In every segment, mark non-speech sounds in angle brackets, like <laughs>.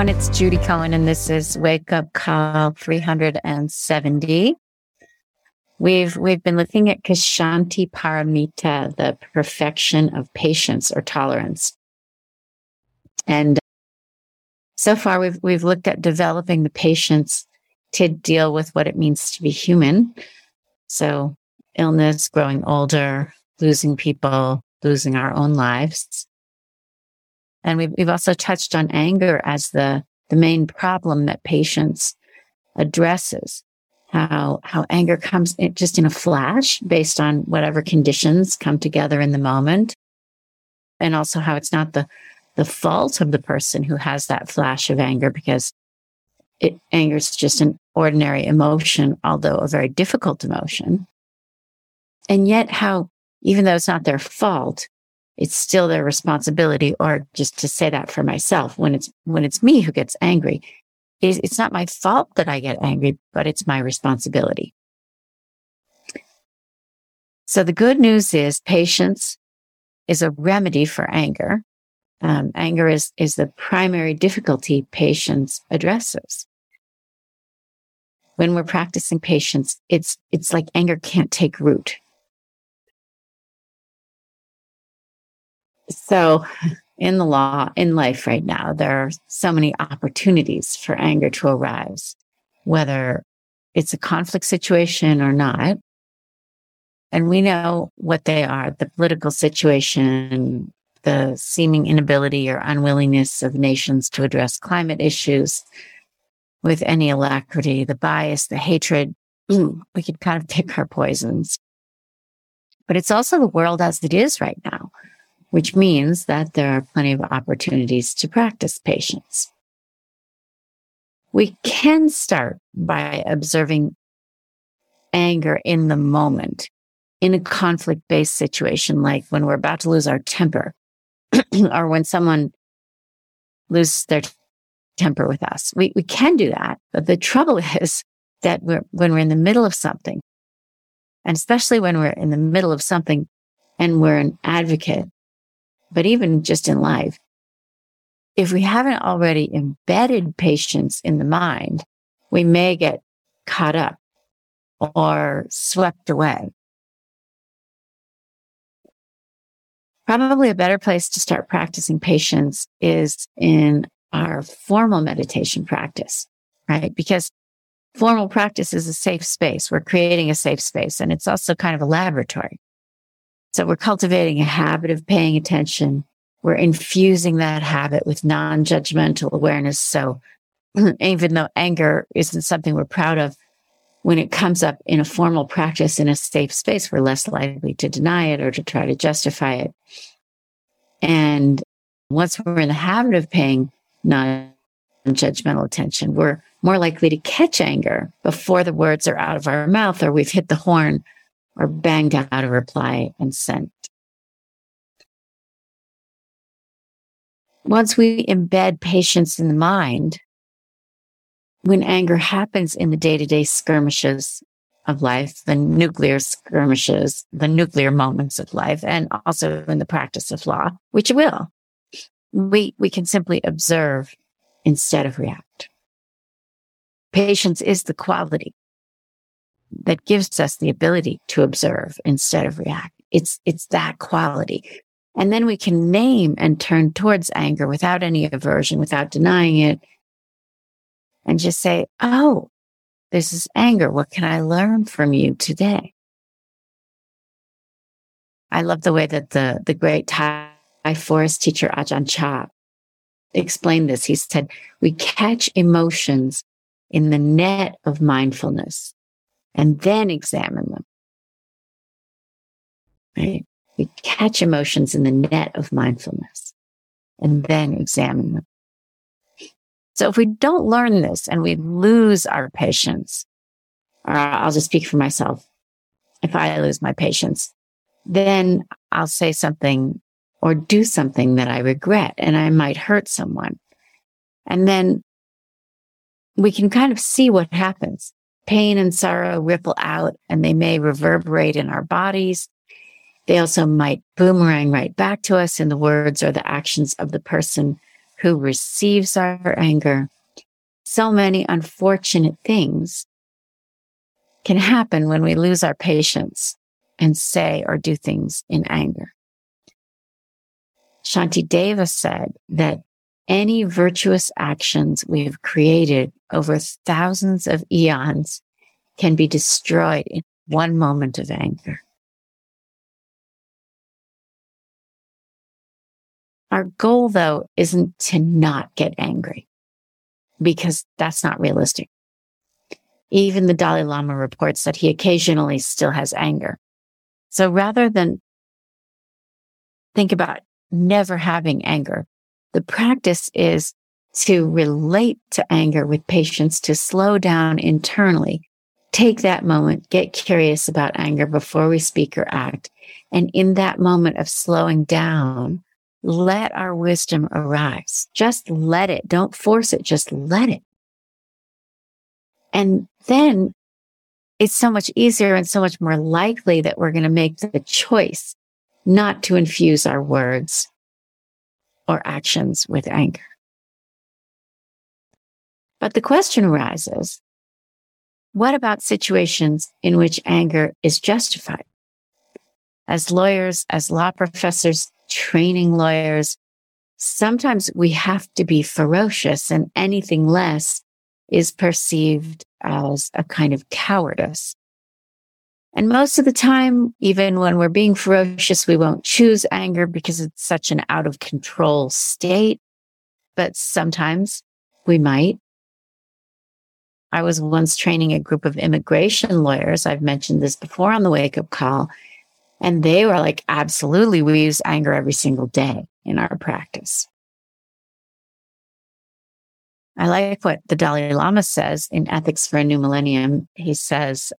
everyone. It's Judy Cohen, and this is Wake Up Call 370. We've we've been looking at Kshanti Paramita, the perfection of patience or tolerance. And so far we've we've looked at developing the patience to deal with what it means to be human. So illness, growing older, losing people, losing our own lives. And we've, we've also touched on anger as the, the main problem that patience addresses. How, how anger comes just in a flash based on whatever conditions come together in the moment. And also how it's not the, the fault of the person who has that flash of anger because it, anger is just an ordinary emotion, although a very difficult emotion. And yet how, even though it's not their fault, it's still their responsibility or just to say that for myself when it's when it's me who gets angry. It's not my fault that i get angry but it's my responsibility. So the good news is patience is a remedy for anger. Um, anger is is the primary difficulty patience addresses. When we're practicing patience it's it's like anger can't take root So, in the law, in life right now, there are so many opportunities for anger to arise, whether it's a conflict situation or not. And we know what they are the political situation, the seeming inability or unwillingness of nations to address climate issues with any alacrity, the bias, the hatred. we could kind of pick our poisons. But it's also the world as it is right now which means that there are plenty of opportunities to practice patience. We can start by observing anger in the moment in a conflict based situation, like when we're about to lose our temper <clears throat> or when someone loses their temper with us. We, we can do that. But the trouble <laughs> is that we're, when we're in the middle of something, and especially when we're in the middle of something and we're an advocate but even just in life, if we haven't already embedded patience in the mind, we may get caught up or swept away. Probably a better place to start practicing patience is in our formal meditation practice, right? Because formal practice is a safe space. We're creating a safe space and it's also kind of a laboratory. So we're cultivating a habit of paying attention. We're infusing that habit with non judgmental awareness. So <clears throat> even though anger isn't something we're proud of, when it comes up in a formal practice in a safe space, we're less likely to deny it or to try to justify it. And once we're in the habit of paying non judgmental attention, we're more likely to catch anger before the words are out of our mouth or we've hit the horn or banged out a reply and sent. Once we embed patience in the mind, when anger happens in the day to day skirmishes of life, the nuclear skirmishes, the nuclear moments of life, and also in the practice of law, which will, we, we can simply observe instead of react. Patience is the quality that gives us the ability to observe instead of react. It's, it's that quality. And then we can name and turn towards anger without any aversion, without denying it, and just say, Oh, this is anger. What can I learn from you today? I love the way that the, the great Thai forest teacher Ajahn Chah explained this. He said, we catch emotions in the net of mindfulness and then examine them. Right? We catch emotions in the net of mindfulness and then examine them. So if we don't learn this and we lose our patience, or I'll just speak for myself. If I lose my patience, then I'll say something or do something that I regret and I might hurt someone. And then we can kind of see what happens pain and sorrow ripple out and they may reverberate in our bodies. They also might boomerang right back to us in the words or the actions of the person who receives our anger. So many unfortunate things can happen when we lose our patience and say or do things in anger. Shantideva said that any virtuous actions we've created over thousands of eons can be destroyed in one moment of anger. Our goal, though, isn't to not get angry because that's not realistic. Even the Dalai Lama reports that he occasionally still has anger. So rather than think about never having anger, the practice is to relate to anger with patience, to slow down internally, take that moment, get curious about anger before we speak or act. And in that moment of slowing down, let our wisdom arise. Just let it. Don't force it. Just let it. And then it's so much easier and so much more likely that we're going to make the choice not to infuse our words or actions with anger. But the question arises, what about situations in which anger is justified? As lawyers, as law professors, training lawyers, sometimes we have to be ferocious and anything less is perceived as a kind of cowardice. And most of the time, even when we're being ferocious, we won't choose anger because it's such an out of control state. But sometimes we might. I was once training a group of immigration lawyers. I've mentioned this before on the wake up call. And they were like, absolutely, we use anger every single day in our practice. I like what the Dalai Lama says in Ethics for a New Millennium. He says,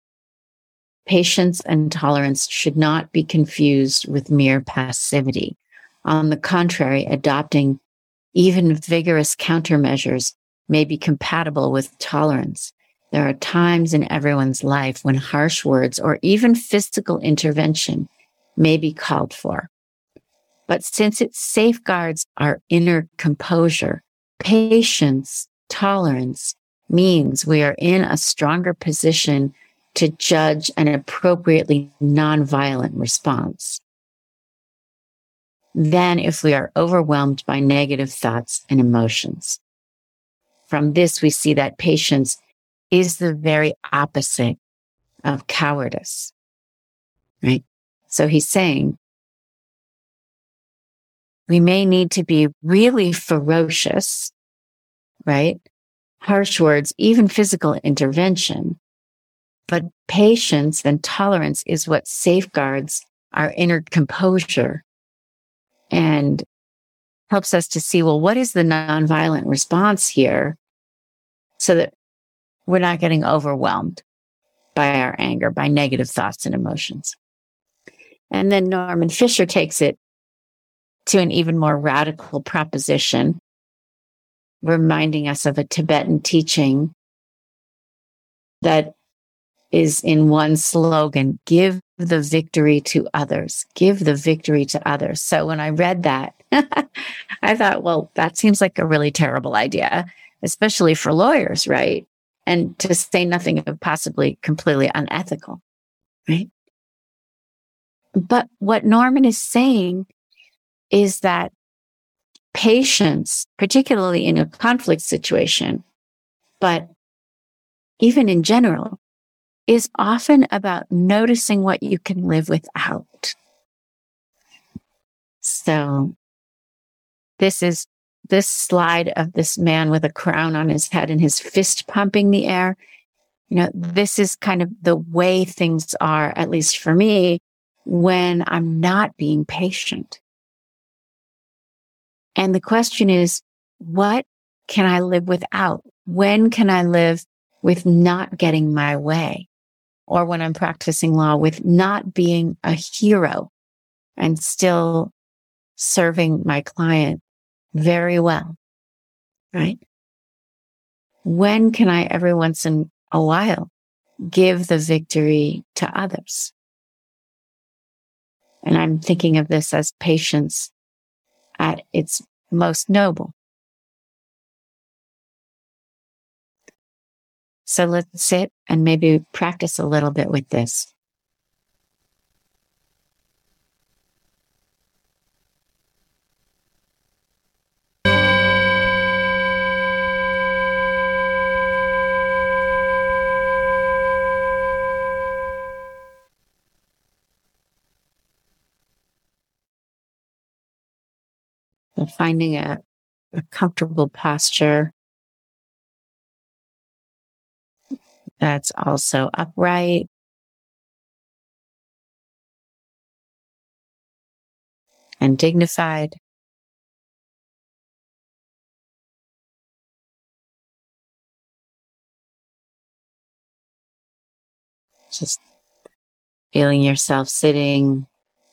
patience and tolerance should not be confused with mere passivity. On the contrary, adopting even vigorous countermeasures may be compatible with tolerance. There are times in everyone's life when harsh words or even physical intervention may be called for. But since it safeguards our inner composure, patience, tolerance means we are in a stronger position to judge an appropriately nonviolent response than if we are overwhelmed by negative thoughts and emotions. From this, we see that patience is the very opposite of cowardice, right? So he's saying we may need to be really ferocious, right? Harsh words, even physical intervention. But patience and tolerance is what safeguards our inner composure and helps us to see, well, what is the nonviolent response here so that we're not getting overwhelmed by our anger, by negative thoughts and emotions. And then Norman Fischer takes it to an even more radical proposition, reminding us of a Tibetan teaching that is in one slogan give the victory to others, give the victory to others. So when I read that, <laughs> I thought, well, that seems like a really terrible idea, especially for lawyers, right? and to say nothing of possibly completely unethical, right? But what Norman is saying is that patience, particularly in a conflict situation, but even in general, is often about noticing what you can live without. So this is this slide of this man with a crown on his head and his fist pumping the air. You know, this is kind of the way things are, at least for me, when I'm not being patient. And the question is, what can I live without? When can I live with not getting my way? Or when I'm practicing law with not being a hero and still serving my client very well, right? When can I every once in a while give the victory to others? And I'm thinking of this as patience at its most noble. So let's sit and maybe practice a little bit with this. Finding a, a comfortable posture that's also upright. And dignified. Just feeling yourself sitting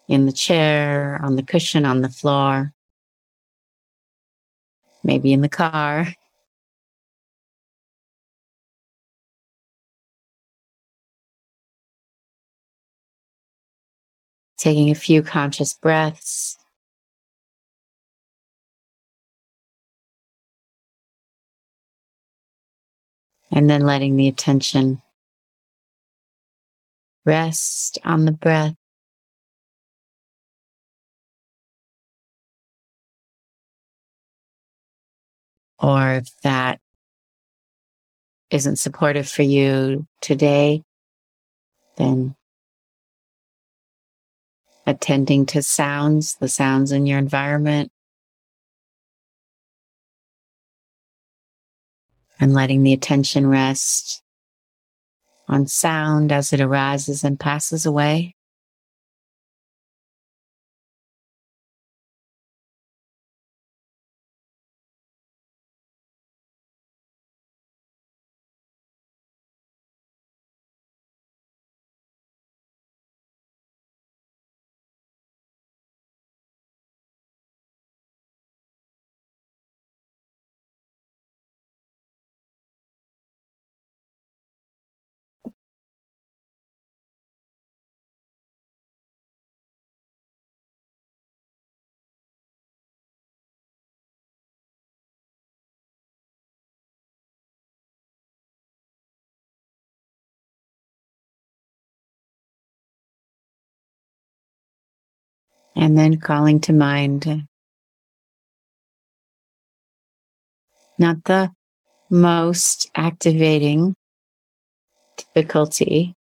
in the chair, on the cushion, on the floor, maybe in the car. Taking a few conscious breaths. And then letting the attention rest on the breath. Or if that isn't supportive for you today, then attending to sounds, the sounds in your environment, and letting the attention rest on sound as it arises and passes away. And then calling to mind not the most activating difficulty,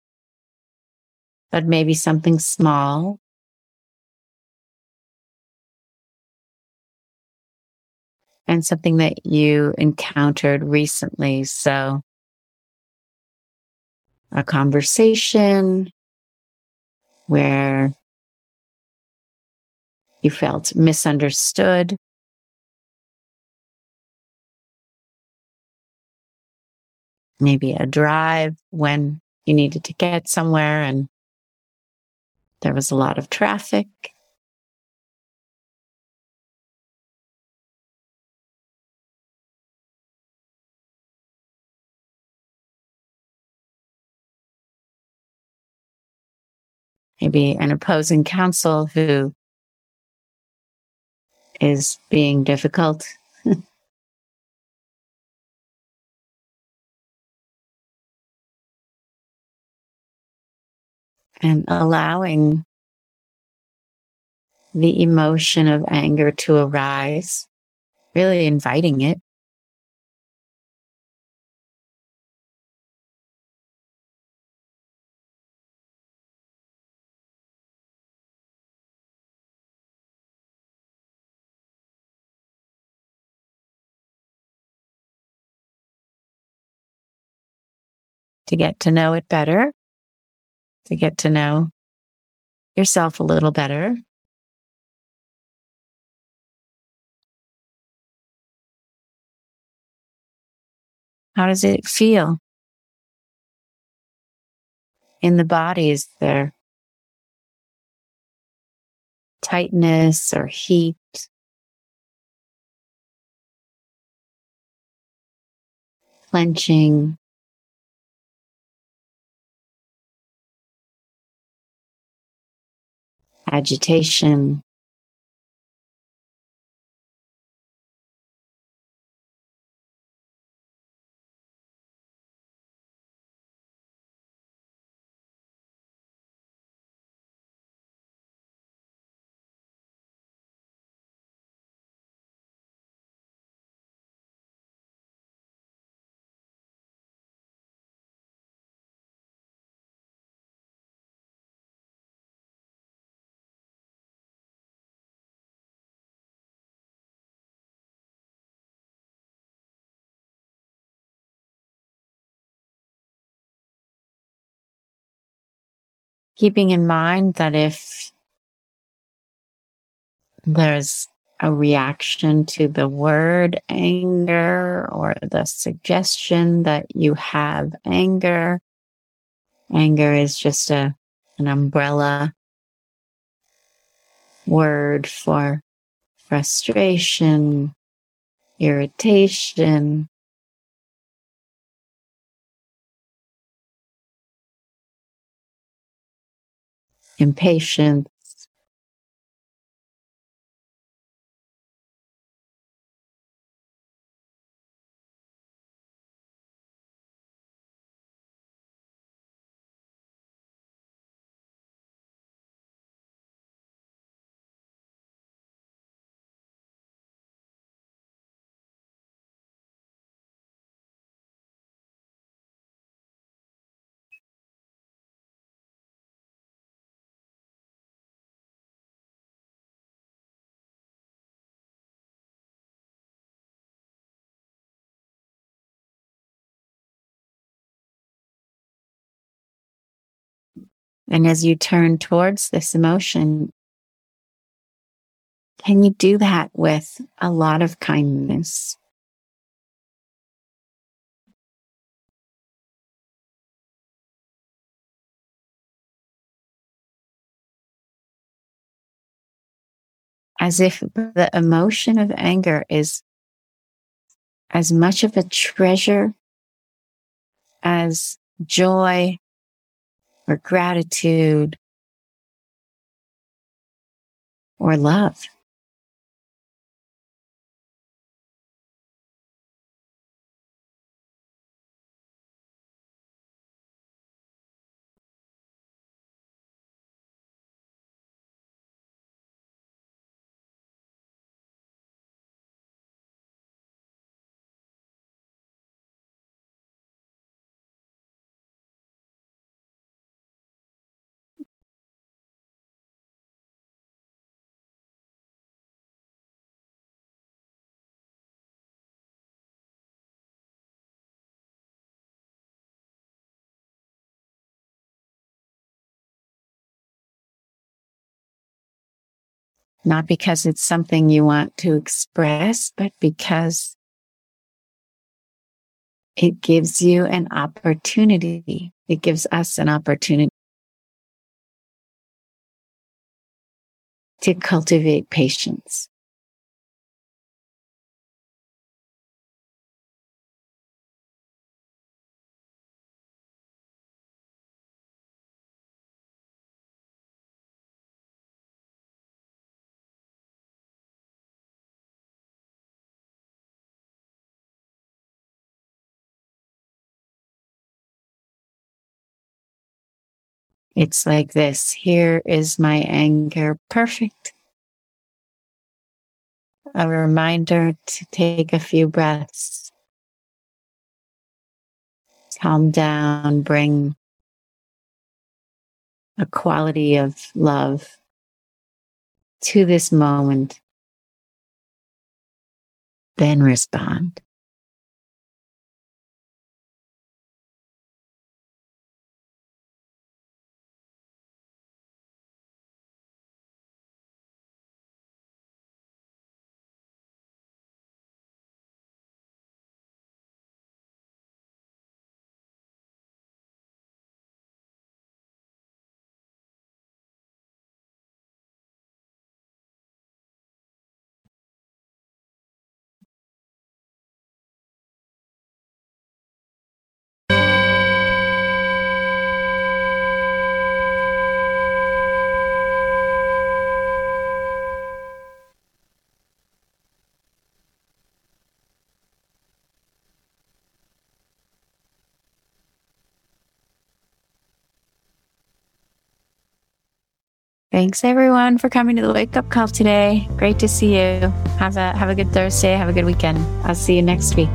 but maybe something small. And something that you encountered recently. So, a conversation where you felt misunderstood. Maybe a drive when you needed to get somewhere and there was a lot of traffic. Maybe an opposing counsel who is being difficult. <laughs> and allowing the emotion of anger to arise, really inviting it. To get to know it better, to get to know yourself a little better. How does it feel in the body? Is there tightness or heat? Clenching, agitation. Keeping in mind that if there's a reaction to the word anger or the suggestion that you have anger, anger is just a, an umbrella word for frustration, irritation, impatience. And as you turn towards this emotion, can you do that with a lot of kindness? As if the emotion of anger is as much of a treasure as joy or gratitude or love. Not because it's something you want to express, but because it gives you an opportunity. It gives us an opportunity to cultivate patience. It's like this. Here is my anger. Perfect. A reminder to take a few breaths. Calm down, bring a quality of love to this moment. Then respond. Thanks everyone for coming to the wake up call today. Great to see you. Have a have a good Thursday. Have a good weekend. I'll see you next week.